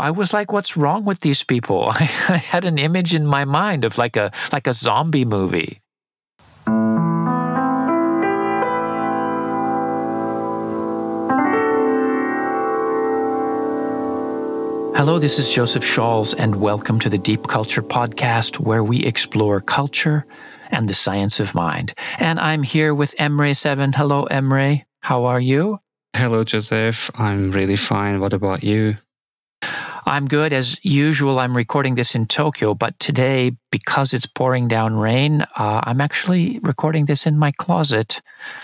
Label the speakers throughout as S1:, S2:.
S1: I was like, what's wrong with these people? I, had an image in my mind of like a like a zombie movie. Hello, this is Joseph Shaules, and welcome to the Deep Culture Podcast, where we explore culture and the science of mind. And I'm here with Emre Seven. Hello, Emre. How are you?
S2: Hello, Joseph. I'm really fine. What about you?
S1: I'm good. As usual, I'm recording this in Tokyo, but today, because it's pouring down rain, uh, I'm actually recording this in my closet.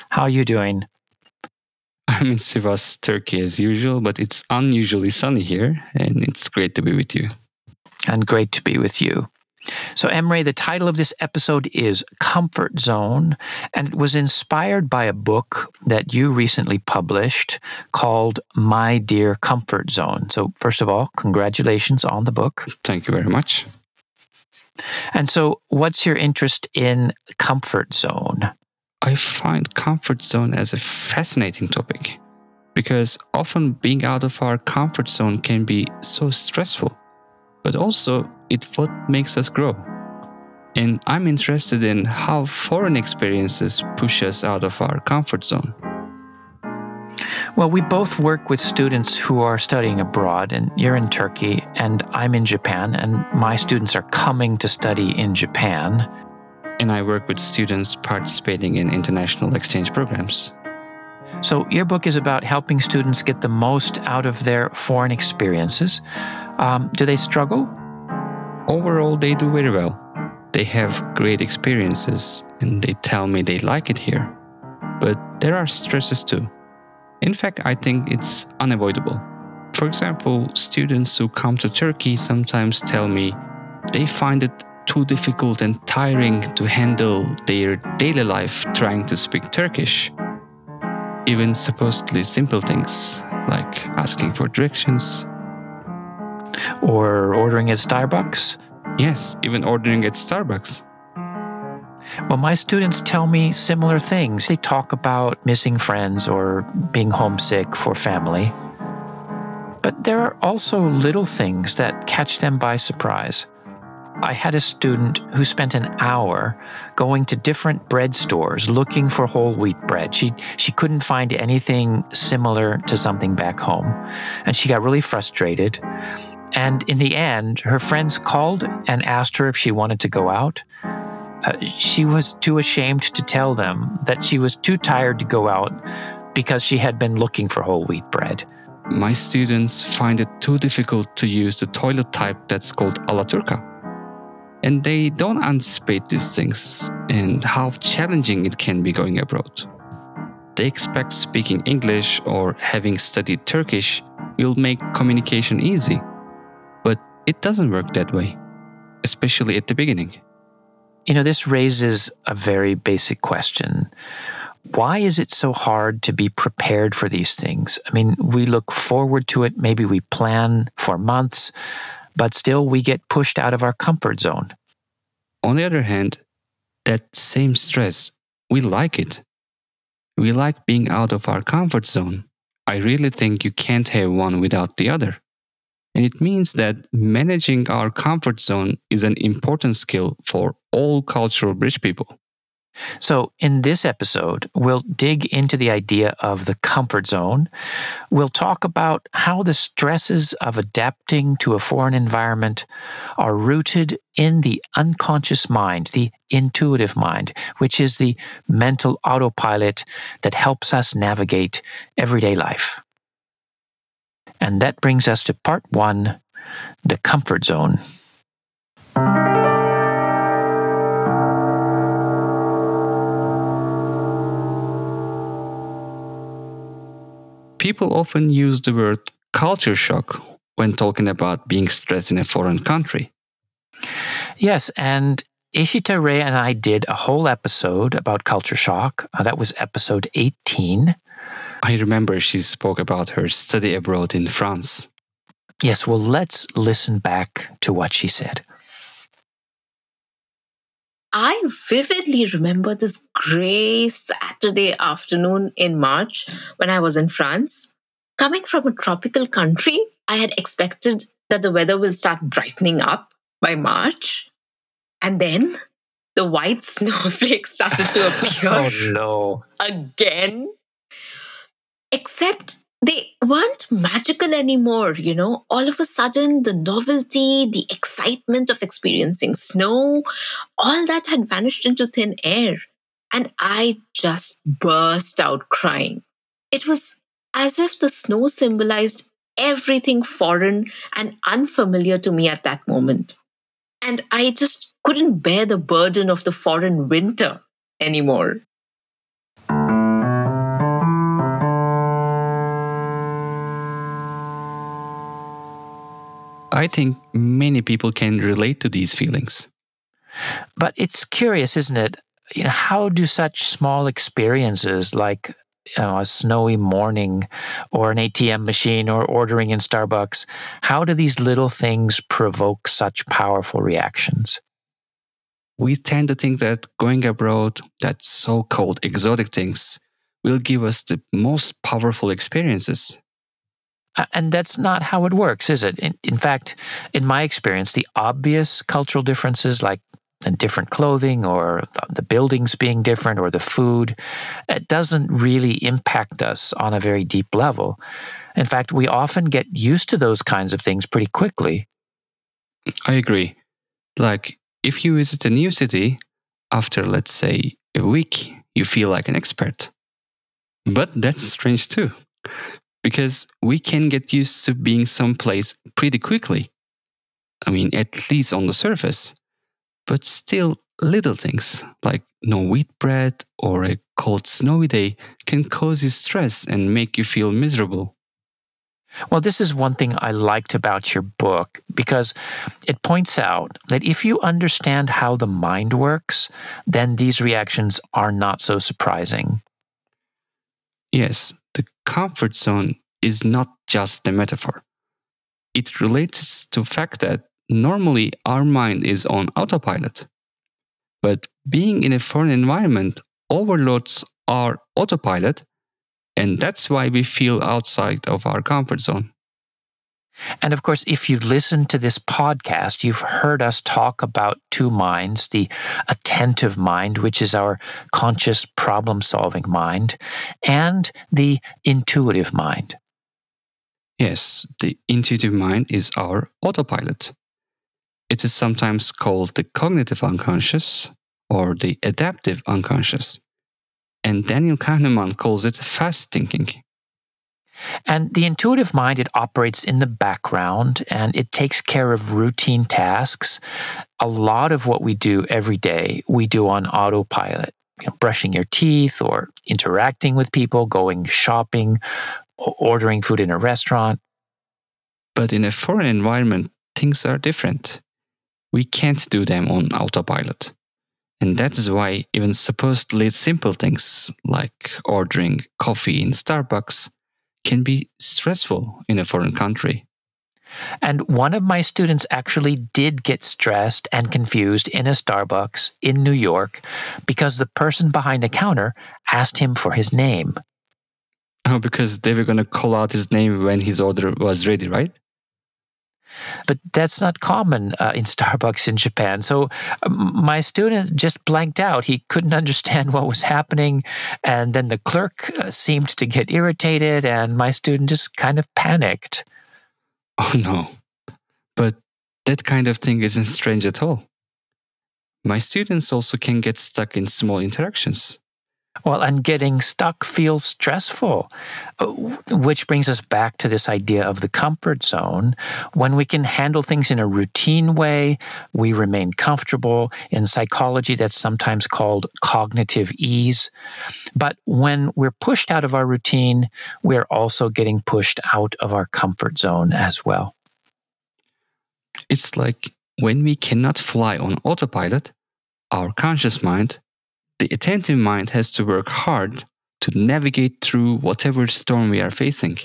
S1: How are you doing?
S2: I'm in Sivas, Turkey, as usual, but it's unusually sunny here, and it's great to be with you.
S1: And great to be with you. So, Emre, the title of this episode is Comfort Zone, and it was inspired by a book that you recently published called My Dear Comfort Zone. So, first of all, congratulations on the book.
S2: Thank you very much.
S1: And so, what's your interest in comfort zone?
S2: I find comfort zone as a fascinating topic because often being out of our comfort zone can be so stressful but also it's what makes us grow. And I'm interested in how foreign experiences push us out of our comfort zone.
S1: Well, we both work with students who are studying abroad, and you're in Turkey, and I'm in Japan, and my students are coming to study in Japan.
S2: And I work with students participating in international exchange programs.
S1: So, your book is about helping students get the most out of their foreign experiences. Um, do they struggle?
S2: Overall, they do very well. They have great experiences and they tell me they like it here. But there are stresses too. In fact, I think it's unavoidable. For example, students who come to Turkey sometimes tell me they find it too difficult and tiring to handle their daily life trying to speak Turkish. Even supposedly simple things like asking for directions,
S1: or ordering at Starbucks?
S2: Yes, even ordering at Starbucks.
S1: Well, my students tell me similar things. They talk about missing friends or being homesick for family. But there are also little things that catch them by surprise. I had a student who spent an hour going to different bread stores looking for whole wheat bread. She she couldn't find anything similar to something back home, and she got really frustrated. And in the end, her friends called and asked her if she wanted to go out. Uh, she was too ashamed to tell them that she was too tired to go out because she had been looking for whole wheat bread.
S2: My students find it too difficult to use the toilet type that's called Alaturka. And they don't anticipate these things and how challenging it can be going abroad. They expect speaking English or having studied Turkish will make communication easy. It doesn't work that way, especially at the beginning.
S1: You know, this raises a very basic question. Why is it so hard to be prepared for these things? I mean, we look forward to it, maybe we plan for months, but still we get pushed out of our comfort zone.
S2: On the other hand, that same stress, we like it. We like being out of our comfort zone. I really think you can't have one without the other. And it means that managing our comfort zone is an important skill for all cultural bridge people.
S1: So, in this episode, we'll dig into the idea of the comfort zone. We'll talk about how the stresses of adapting to a foreign environment are rooted in the unconscious mind, the intuitive mind, which is the mental autopilot that helps us navigate everyday life. And that brings us to part one the comfort zone.
S2: People often use the word culture shock when talking about being stressed in a foreign country.
S1: Yes, and Ishita Ray and I did a whole episode about culture shock. Uh, that was episode 18.
S2: I remember she spoke about her study abroad in France.
S1: Yes, well, let's listen back to what she said.
S3: I vividly remember this gray Saturday afternoon in March when I was in France. coming from a tropical country, I had expected that the weather will start brightening up by March. And then the white snowflakes started to appear.
S1: oh no.
S3: Again. Except they weren't magical anymore, you know. All of a sudden, the novelty, the excitement of experiencing snow, all that had vanished into thin air. And I just burst out crying. It was as if the snow symbolized everything foreign and unfamiliar to me at that moment. And I just couldn't bear the burden of the foreign winter anymore.
S2: I think many people can relate to these feelings.
S1: But it's curious, isn't it? You know, how do such small experiences like you know, a snowy morning or an ATM machine or ordering in Starbucks, how do these little things provoke such powerful reactions?
S2: We tend to think that going abroad, that so called exotic things, will give us the most powerful experiences.
S1: And that's not how it works, is it? In, in, fact, in my experience, the obvious cultural differences like different clothing or the buildings being different or the food, it doesn't really impact us on a very deep level. In fact, we often get used to those kinds of things pretty quickly.
S2: I agree. Like, if you visit a new city, after, let's say, a week, you feel like an expert. But that's strange too because we can get used to being someplace pretty quickly. I mean, at least on the surface. But still, little things like no wheat bread or a cold snowy day can cause you stress and make you feel miserable.
S1: Well, this is one thing I liked about your book because it points out that if you understand how the mind works, then these reactions are not so surprising.
S2: Yes, the comfort zone is not just a metaphor. It relates to the fact that normally our mind is on autopilot. But being in a foreign environment overloads our autopilot, and that's why we feel outside of our comfort zone.
S1: And of course, if you listen to this podcast, you've heard us talk about two minds the attentive mind, which is our conscious problem solving mind, and the intuitive mind.
S2: Yes, the intuitive mind is our autopilot. It is sometimes called the cognitive unconscious or the adaptive unconscious. And Daniel Kahneman calls it fast thinking.
S1: And the intuitive mind, it operates in the background and it takes care of routine tasks. A lot of what we do every day, we do on autopilot. You know, brushing your teeth or interacting with people, going shopping, ordering food in a restaurant.
S2: But in a foreign environment, things are different. We can't do them on autopilot. And that is why even supposedly simple things like ordering coffee in Starbucks can be stressful in a foreign country.
S1: And one of my students actually did get stressed and confused in a Starbucks in New York because the person behind the counter asked him for his name.
S2: Oh, because they were going to call out his name when his order was ready, right?
S1: But that's not common uh, in Starbucks in Japan. So uh, my student just blanked out. He couldn't understand what was happening. And then the clerk uh, seemed to get irritated, and my student just kind of panicked.
S2: Oh, no. But that kind of thing isn't strange at all. My students also can get stuck in small interactions.
S1: Well, and getting stuck feels stressful, uh, which brings us back to this idea of the comfort zone. When we can handle things in a routine way, we remain comfortable. In psychology, that's sometimes called cognitive ease. But when we're pushed out of our routine, we're also getting pushed out of our comfort zone as well.
S2: It's like when we cannot fly on autopilot, our conscious mind the attentive mind has to work hard to navigate through whatever storm we are facing.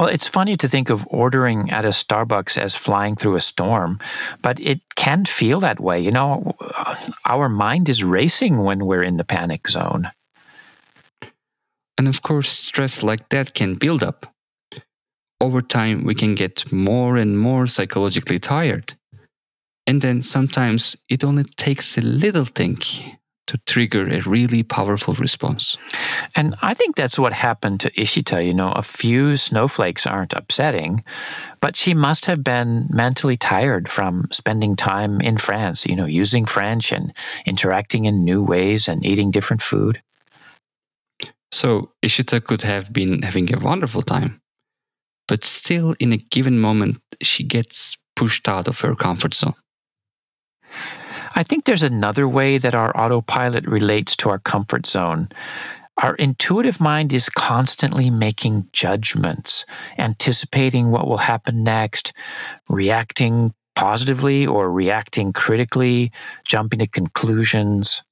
S1: Well, it's funny to think of ordering at a Starbucks as flying through a storm, but it can feel that way. You know, uh, our mind is racing when we're in the panic zone.
S2: And of course, stress like that can build up. Over time, we can get more and more psychologically tired. And then sometimes it only takes a little thing to trigger a really powerful response.
S1: And I think that's what happened to Ishita. You know, a few snowflakes aren't upsetting, but she must have been mentally tired from spending time in France, you know, using French and interacting in new ways and eating different food.
S2: So Ishita could have been having a wonderful time, but still, in a given moment, she gets pushed out of her comfort zone.
S1: I think there's another way that our autopilot relates to our comfort zone. Our intuitive mind is constantly making judgments, anticipating what will happen next, reacting positively or reacting critically, jumping to conclusions.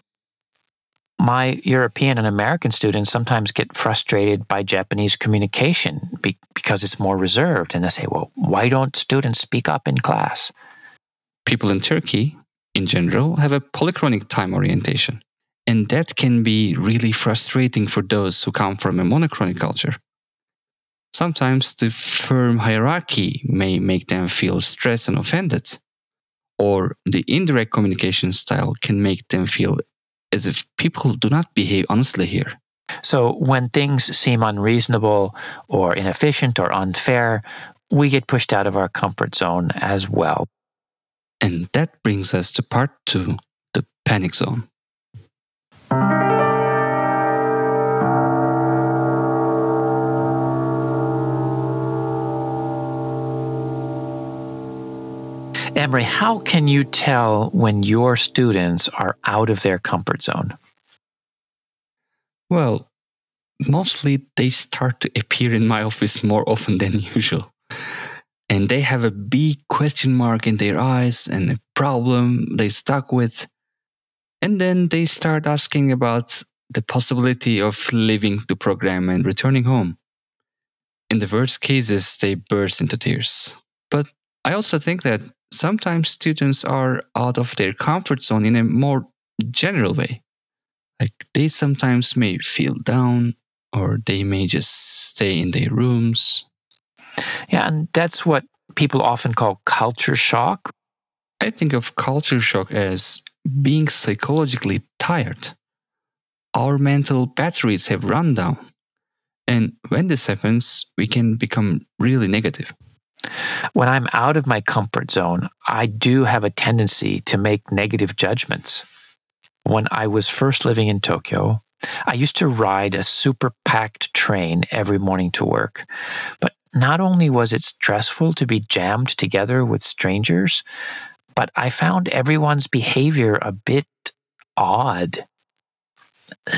S1: My European and American students sometimes get frustrated by Japanese communication be- because it's more reserved. And they say, well, why don't students speak up in class?
S2: People in Turkey in general have a polychronic time orientation. And that can be really frustrating for those who come from a monochronic culture. Sometimes the firm hierarchy may make them feel stressed and offended, or the indirect communication style can make them feel as if people do not behave honestly here.
S1: So, when things seem unreasonable or inefficient or unfair, we get pushed out of our comfort zone as well.
S2: And that brings us to part two the panic zone.
S1: Emre, how can you tell when your students are out of their comfort zone?
S2: Well, mostly they start to appear in my office more often than usual and they have a big question mark in their eyes and a problem they stuck with. And then they start asking about the possibility of leaving the program and returning home. In the worst cases, they burst into tears. But I also think that sometimes students are out of their comfort zone in a more general way. Like they sometimes may feel down or they may just stay in their rooms
S1: yeah, and that's what people often call culture shock.
S2: I think of culture shock as being psychologically tired. Our mental batteries have run down. And when this happens, we can become really negative.
S1: When I'm out of my comfort zone, I do have a tendency to make negative judgments. When I was first living in Tokyo, I used to ride a super packed train every morning to work. But not only was it stressful to be jammed together with strangers, but I found everyone's behavior a bit odd.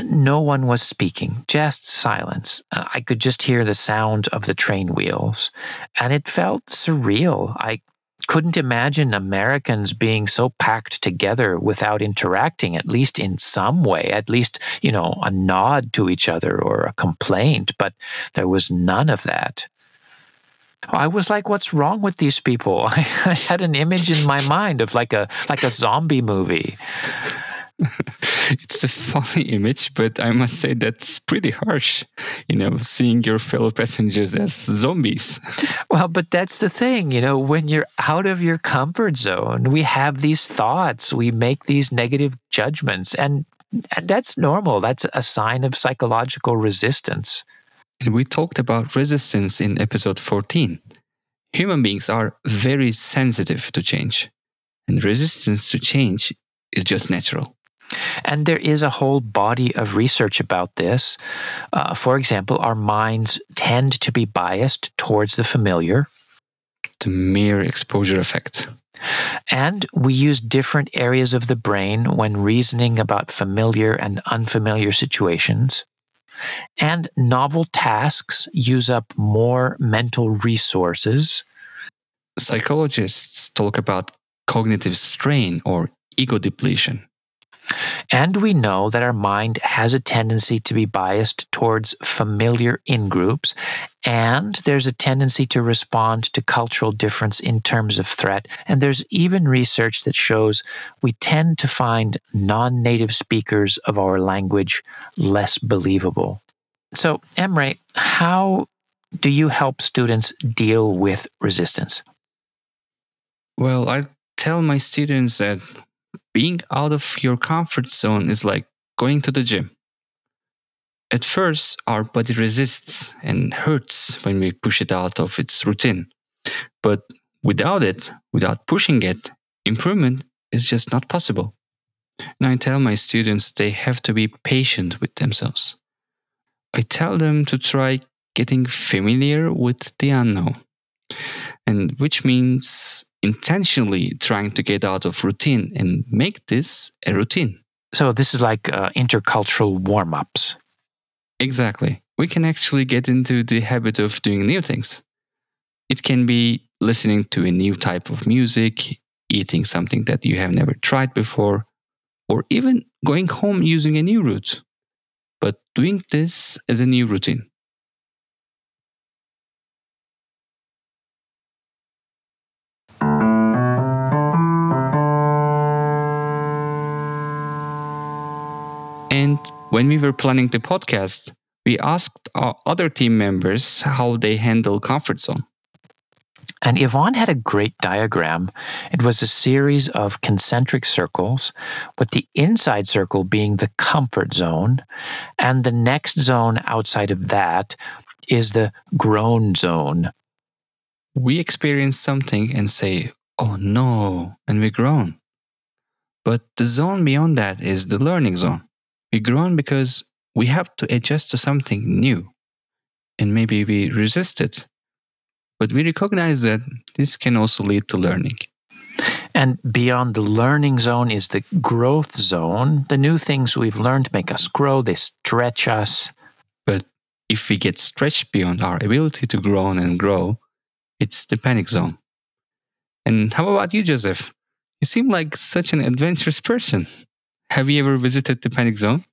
S1: No one was speaking, just silence. I could just hear the sound of the train wheels, and it felt surreal. I couldn't imagine Americans being so packed together without interacting, at least in some way, at least, you know, a nod to each other or a complaint, but there was none of that. I was like, "What's wrong with these people?" I, had an image in my mind of like a like a zombie movie.
S2: it's a funny image, but I must say that's pretty harsh. You know, seeing your fellow passengers as zombies.
S1: Well, but that's the thing. You know, when you're out of your comfort zone, we have these thoughts, we make these negative judgments, and, and that's normal. That's a sign of psychological resistance.
S2: And we talked about resistance in episode 14. Human beings are very sensitive to change, and resistance to change is just natural.
S1: And there is a whole body of research about this. Uh, for example, our minds tend to be biased towards the familiar.
S2: The mere exposure effect.
S1: And we use different areas of the brain when reasoning about familiar and unfamiliar situations. And novel tasks use up more mental resources.
S2: Psychologists talk about cognitive strain or ego depletion.
S1: And we know that our mind has a tendency to be biased towards familiar in groups, and there's a tendency to respond to cultural difference in terms of threat. And there's even research that shows we tend to find non native speakers of our language less believable. So, Emre, how do you help students deal with resistance?
S2: Well, I tell my students that being out of your comfort zone is like going to the gym. At first, our body resists and hurts when we push it out of its routine. But without it, without pushing it, improvement is just not possible. And I tell my students they have to be patient with themselves. I tell them to try getting familiar with the unknown, and which means intentionally trying to get out of routine and make this a routine.
S1: So, this is like uh, intercultural warm ups.
S2: Exactly. We can actually get into the habit of doing new things. It can be listening to a new type of music, eating something that you have never tried before, or even going home using a new route. But doing this as a new routine. When we were planning the podcast, we asked our other team members how they handle comfort zone.
S1: And Yvonne had a great diagram. It was a series of concentric circles, with the inside circle being the comfort zone, and the next zone outside of that is the groan zone.
S2: We experience something and say, oh no, and we groan. But the zone beyond that is the learning zone. We groan because we have to adjust to something new. And maybe we resist it. But we recognize that this can also lead to learning.
S1: And beyond the learning zone is the growth zone. The new things we've learned make us grow, they stretch us.
S2: But if we get stretched beyond our ability to grow and grow, it's the panic zone. And how about you, Joseph? You seem like such an adventurous person. Have you ever visited the panic zone?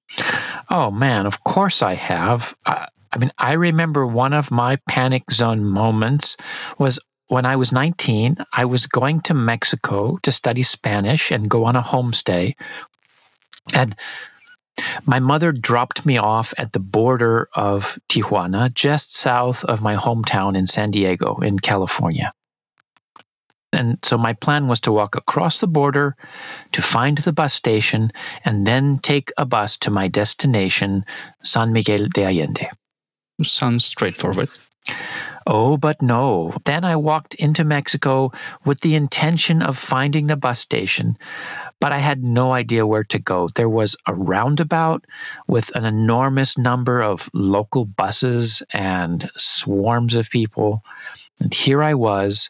S1: Oh man, of course I have. I, I mean, I remember one of my panic zone moments was when I was 19. I was going to Mexico to study Spanish and go on a homestay. And my mother dropped me off at the border of Tijuana, just south of my hometown in San Diego, in California. And so my plan was to walk across the border to find the bus station and then take a bus to my destination, San Miguel de Allende.
S2: Sounds straightforward.
S1: Oh, but no. Then I walked into Mexico with the intention of finding the bus station, but I had no idea where to go. There was a roundabout with an enormous number of local buses and swarms of people. And here I was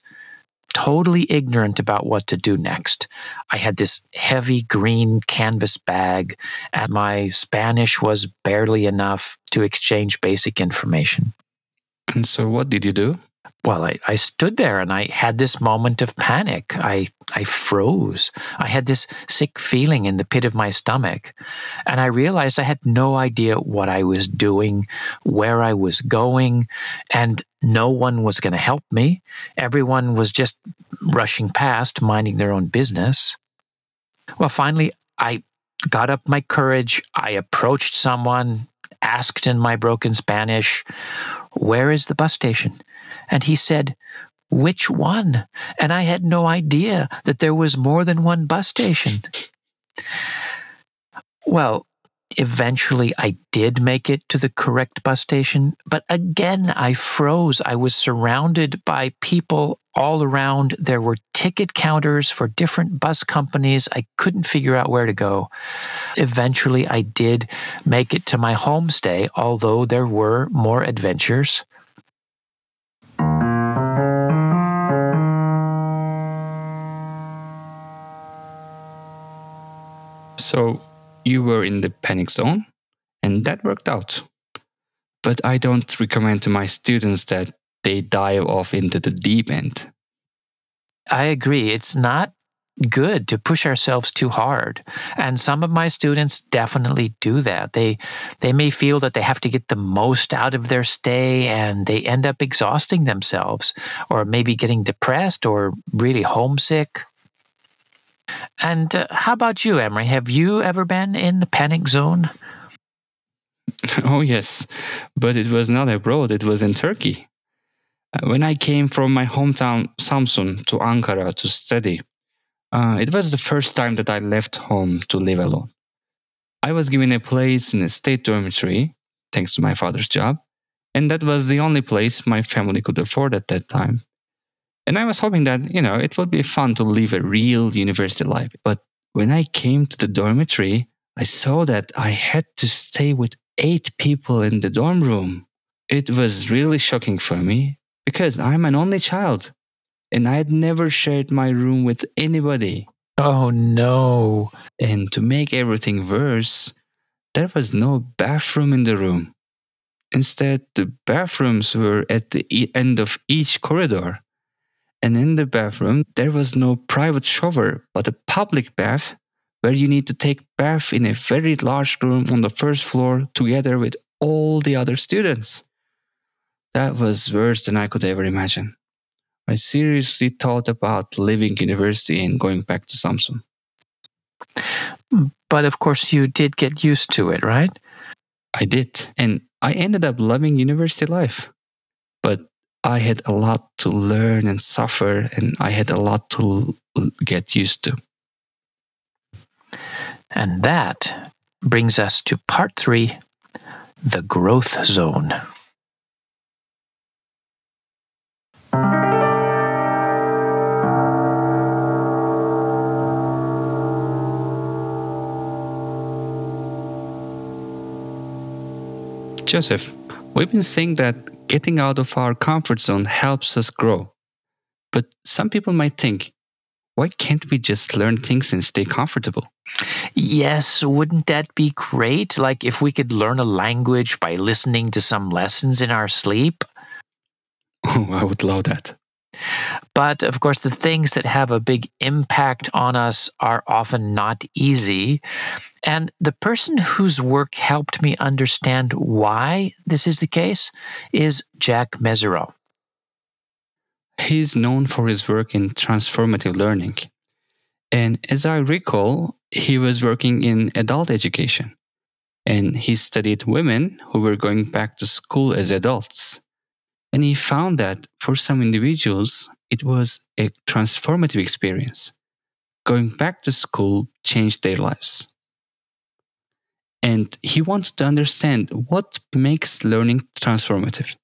S1: totally ignorant about what to do next. I had this heavy green canvas bag, and my Spanish was barely enough to exchange basic information.
S2: And so, what did you do?
S1: Well, I, I stood there and I had this moment of panic. I, I froze. I had this sick feeling in the pit of my stomach. And I realized I had no idea what I was doing, where I was going, and no one was going to help me. Everyone was just rushing past, minding their own business. Well, finally, I got up my courage. I approached someone, asked in my broken Spanish, Where is the bus station? And he said, Which one? And I had no idea that there was more than one bus station. Well, eventually I did make it to the correct bus station, but again I froze. I was surrounded by people all around. There were ticket counters for different bus companies. I couldn't figure out where to go. Eventually I did make it to my homestay, although there were more adventures.
S2: So you were in the panic zone, and that worked out. But I don't recommend to my students that they dive off into the deep end.
S1: I agree. It's not good to push ourselves too hard. And some of my students definitely do that. They they may feel that they have to get the most out of their stay and they end up exhausting themselves or maybe getting depressed or really homesick. And uh, how about you, Emre? Have you ever been in the panic zone?
S2: Oh, yes. But it was not abroad, it was in Turkey. Uh, when I came from my hometown Samsun to Ankara to study, uh, it was the first time that I left home to live alone. I was given a place in a state dormitory, thanks to my father's job, and that was the only place my family could afford at that time. And I was hoping that, you know, it would be fun to live a real university life. But when I came to the dormitory, I saw that I had to stay with eight people in the dorm room. It was really shocking for me because I'm an only child and I had never shared my room with anybody.
S1: Oh no.
S2: And to make everything worse, there was no bathroom in the room. Instead, the bathrooms were at the end of each corridor. And in the bathroom, there was no private shower, but a public bath where you need to take bath in a very large room on the first floor together with all the other students. That was worse than I could ever imagine. I seriously thought about leaving university and going back to Samsun.
S1: But of course, you did get used to it, right?
S2: I did. And I ended up loving university life. But I had a lot to learn and suffer, and I had a lot to get used to.
S1: And that brings us to part three the growth zone.
S2: Joseph, we've been saying that getting out of our comfort zone helps us grow. But some people might think, why can't we just learn things and stay comfortable?
S1: Yes, wouldn't that be great? Like if we could learn a language by listening to some lessons in our sleep?
S2: Oh, I would love that.
S1: But of course, the things that have a big impact on us are often not easy. And the person whose work helped me understand why this is the case is Jack Mezirow.
S2: He's known for his work in transformative learning. And as I recall, he was working in adult education. And he studied women who were going back to school as adults. And he found that for some individuals, it was a transformative experience. Going back to school changed their lives. And he wanted to understand what makes learning transformative.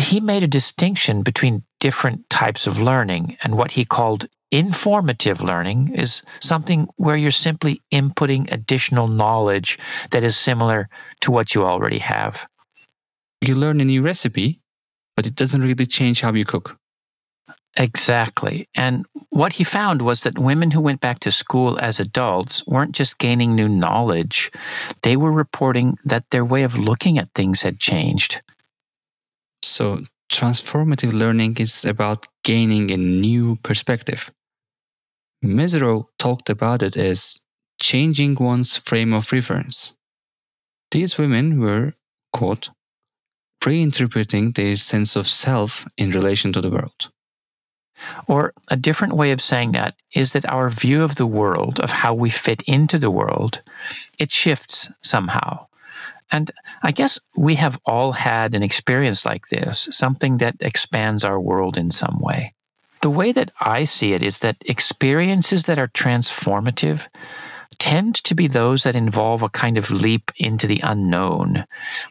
S1: He made a distinction between different types of learning, and what he called informative learning is something where you're simply inputting additional knowledge that is similar to what you already have.
S2: You learn a new recipe, but it doesn't really change how you cook.
S1: Exactly. And what he found was that women who went back to school as adults weren't just gaining new knowledge, they were reporting that their way of looking at things had changed.
S2: So, transformative learning is about gaining a new perspective. Mezirow talked about it as changing one's frame of reference. These women were, quote, reinterpreting their sense of self in relation to the world.
S1: Or a different way of saying that is that our view of the world, of how we fit into the world, it shifts somehow. And I guess we have all had an experience like this, something that expands our world in some way. The way that I see it is that experiences that are transformative tend to be those that involve a kind of leap into the unknown.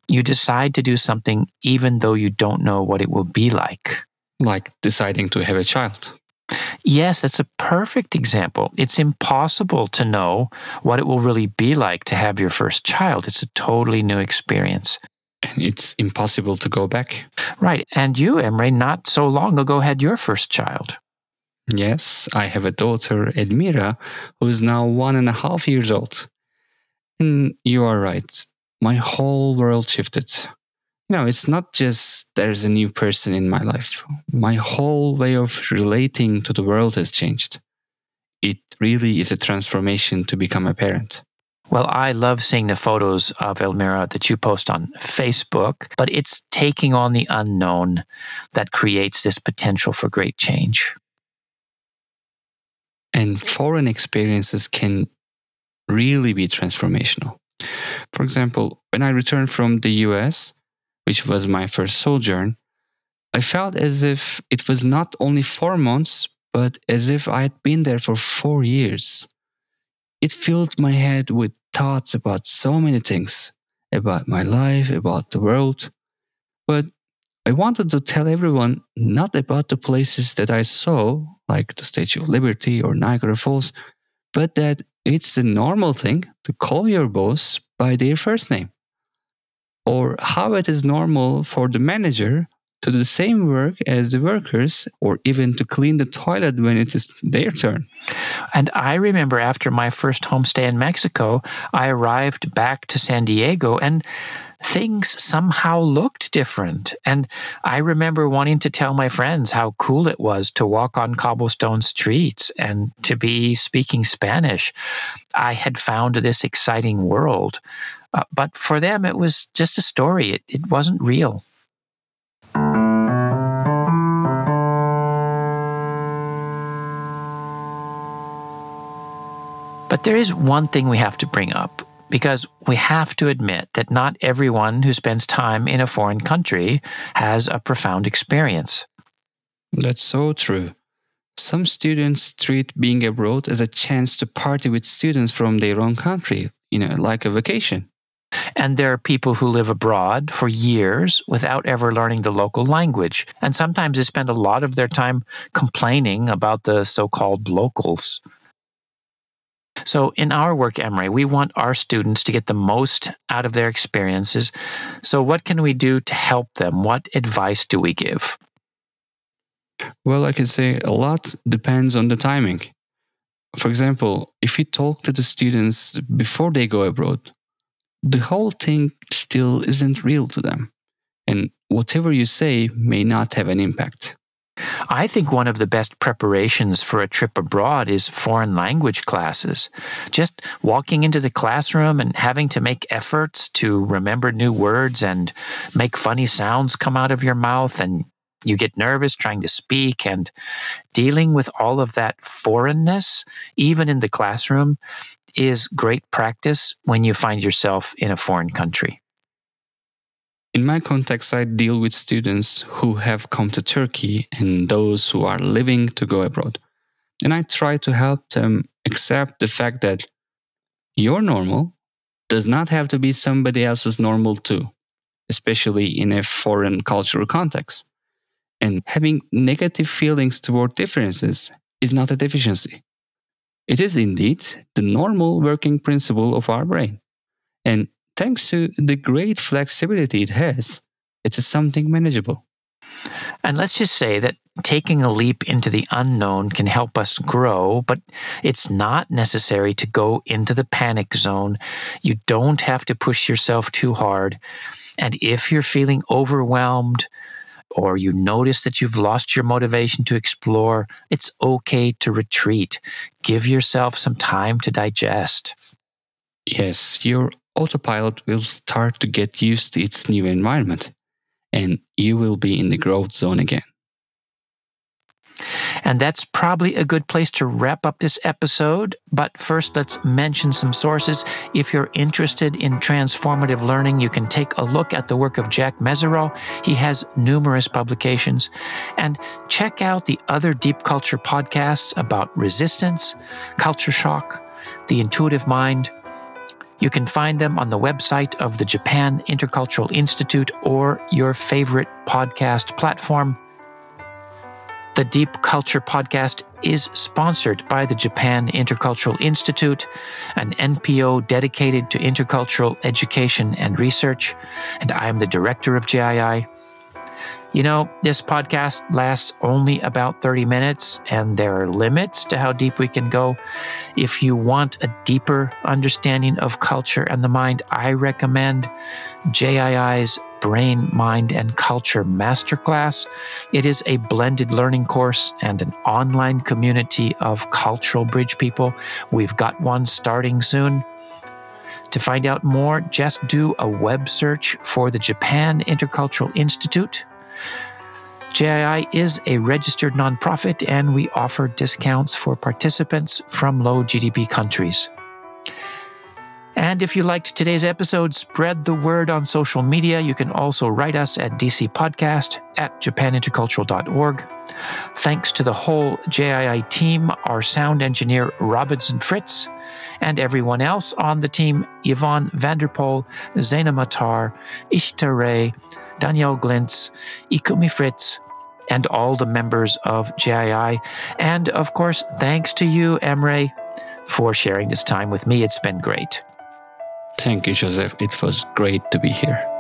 S1: You decide to do something even though you don't know what it will be like
S2: like deciding to have a child.
S1: Yes, that's a perfect example. It's impossible to know what it will really be like to have your first child. It's a totally new experience.
S2: And it's impossible to go back.
S1: Right. And you, Emre, not so long ago had your first child.
S2: Yes, I have a daughter, Elmira, who is now one and a half years old. And you are right. My whole world shifted no, it's not just there's a new person in my life. My whole way of relating to the world has changed. It really is a transformation to become a parent.
S1: Well, I love seeing the photos of Elmira that you post on Facebook, but it's taking on the unknown that creates this potential for great change.
S2: And foreign experiences can really be transformational. For example, when I returned from the US, which was my first sojourn, I felt as if it was not only four months, but as if I had been there for four years. It filled my head with thoughts about so many things about my life, about the world. But I wanted to tell everyone not about the places that I saw, like the Statue of Liberty or Niagara Falls, but that it's a normal thing to call your boss by their first name. Or how it is normal for the manager to do the same work as the workers or even to clean the toilet when it is their turn.
S1: And I remember after my first homestay in Mexico, I arrived back to San Diego and things somehow looked different. And I remember wanting to tell my friends how cool it was to walk on cobblestone streets and to be speaking Spanish. I had found this exciting world. Uh, but for them, it was just a story, it, it wasn't real. But there is one thing we have to bring up because we have to admit that not everyone who spends time in a foreign country has a profound experience.
S2: That's so true. Some students treat being abroad as a chance to party with students from their own country, you know, like a vacation.
S1: And there are people who live abroad for years without ever learning the local language. And sometimes they spend a lot of their time complaining about the so called locals. So, in our work, Emre, we want our students to get the most out of their experiences. So, what can we do to help them? What advice do we give?
S2: Well, I can say a lot depends on the timing. For example, if you talk to the students before they go abroad, the whole thing still isn't real to them. And whatever you say may not have an impact.
S1: I think one of the best preparations for a trip abroad is foreign language classes. Just walking into the classroom and having to make efforts to remember new words and make funny sounds come out of your mouth, and you get nervous trying to speak, and dealing with all of that foreignness, even in the classroom, is great practice when you find yourself in a foreign country.
S2: In my context, I deal with students who have come to Turkey and those who are living to go abroad. And I try to help them accept the fact that your normal does not have to be somebody else's normal too, especially in a foreign cultural context. And having negative feelings toward differences is not a deficiency. It is indeed the normal working principle of our brain. And thanks to the great flexibility it has, it is something manageable.
S1: And let's just say that taking a leap into the unknown can help us grow, but it's not necessary to go into the panic zone. You don't have to push yourself too hard. And if you're feeling overwhelmed, or you notice that you've lost your motivation to explore, it's okay to retreat. Give yourself some time to digest.
S2: Yes, your autopilot will start to get used to its new environment, and you will be in the growth zone again.
S1: And that's probably a good place to wrap up this episode. But first, let's mention some sources. If you're interested in transformative learning, you can take a look at the work of Jack Mezirow. He has numerous publications. And check out the other Deep Culture podcasts about resistance, culture shock, the intuitive mind. You can find them on the website of the Japan Intercultural Institute or your favorite podcast platform. The Deep Culture Podcast is sponsored by the Japan Intercultural Institute, an NPO dedicated to intercultural education and research, and I am the director of JII. You know, this podcast lasts only about 30 minutes, and there are limits to how deep we can go. If you want a deeper understanding of culture and the mind, I recommend JII's Brain, Mind, and Culture Masterclass. It is a blended learning course and an online community of cultural bridge people. We've got one starting soon. To find out more, just do a web search for the Japan Intercultural Institute. JII is a registered nonprofit and we offer discounts for participants from low GDP countries. And if you liked today's episode, spread the word on social media. You can also write us at dcpodcast at japanintercultural.org. Thanks to the whole JII team, our sound engineer Robinson Fritz, and everyone else on the team Yvonne Vanderpool, Zaina Matar, Ishita Ray, Danielle Glintz, Ikumi Fritz, and all the members of JII. And of course, thanks to you, Emre, for sharing this time with me. It's been great.
S2: Thank you, Joseph. It was great to be here.